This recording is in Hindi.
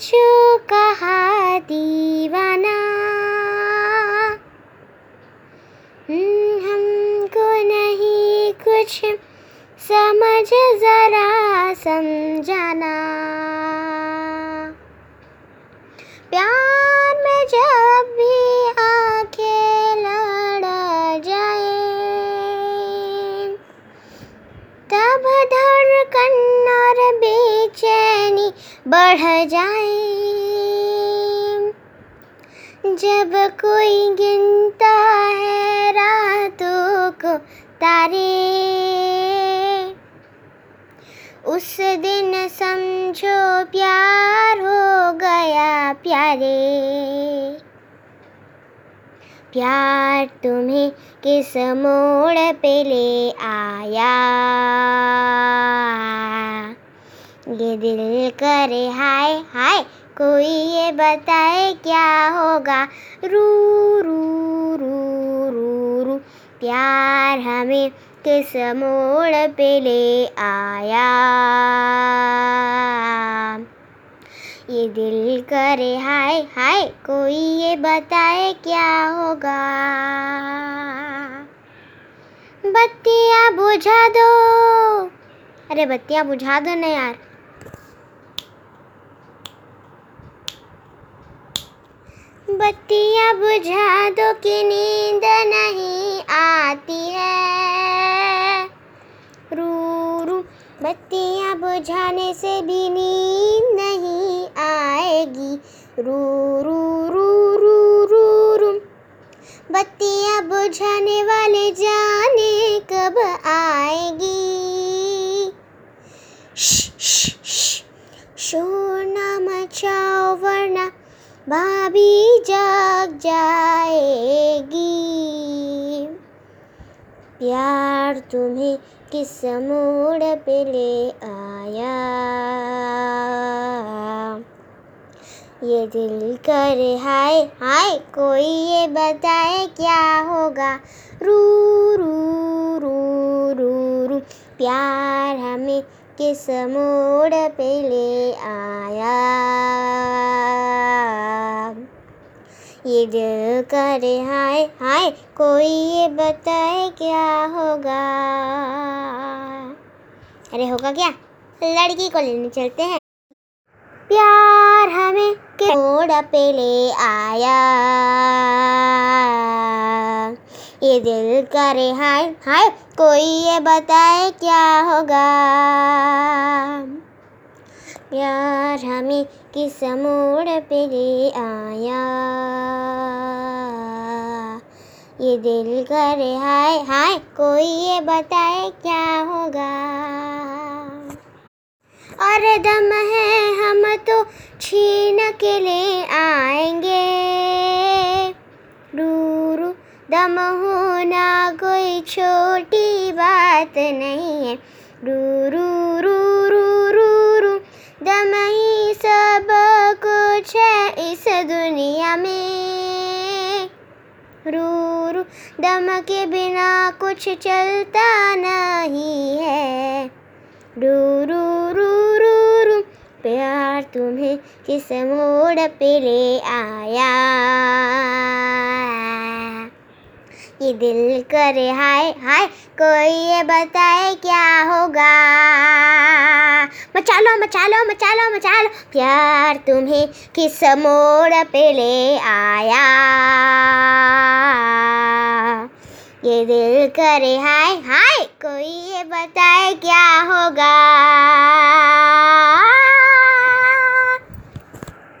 जो कहा दीवाना। हम्म, हमको नहीं कुछ समझ जरा समझाना। बढ़ जाए। जब कोई गिनता है रातों को तारे, उस दिन समझो प्यार हो गया प्यारे। प्यार तुम्हें किस मोड़ पे ले आया? ये दिल करे, हाय हाय। कोई ये बताए क्या होगा? रू रू रू रू रू। प्यार हमें किस मोड़ पे ले आया? ये दिल करे, हाय हाय। कोई ये बताए क्या होगा? बत्तियाँ बुझा दो। अरे बत्तियाँ बुझा दो ना यार। बत्तियाँ बुझा दो कि नींद नहीं आती है। रू रू बत्तियाँ बुझाने से भी नींद नहीं आएगी। रू रू रू रू रू रू। बत्तियाँ बुझाने वाले जाने कब आएगी? भाभी जाग जाएगी। प्यार तुम्हें किस मोड़ पे ले आया? ये दिल करे हाय हाय, कोई ये बताए क्या होगा? रू रू रू रू रू। प्यार हमें किस मोड़ पे ले आया? ये दिल करे, हाय हाय, कोई ये बताए क्या होगा? अरे होगा क्या? लड़की को लेने चलते हैं। प्यार हमें के मोड़ पे ले आया। ये दिल करे, हाय हाय, कोई ये बताए क्या होगा? प्यार हमें किस मोड़ पे ले आया। ये दिल करे हाय हाय, कोई ये बताए क्या होगा? और दम है, हम तो छीन के ले आएँगे। रूरू, दम होना कोई छोटी बात नहीं है। रूरू रू रू रू रू दम ही सब कुछ है इस दुनिया में। रूरू दम के बिना कुछ चलता नहीं है। रू रू रू रू रू, प्यार तुम्हें किस मोड़ पे ले आया? ये दिल करे हाय हाय, कोई ये बताए क्या होगा? मचा लो मचा लो मचा लो मचा लो प्यार तुम्हें किस मोड़ पे ले आया? ये दिल करे हाय हाय, कोई ये बताए क्या होगा?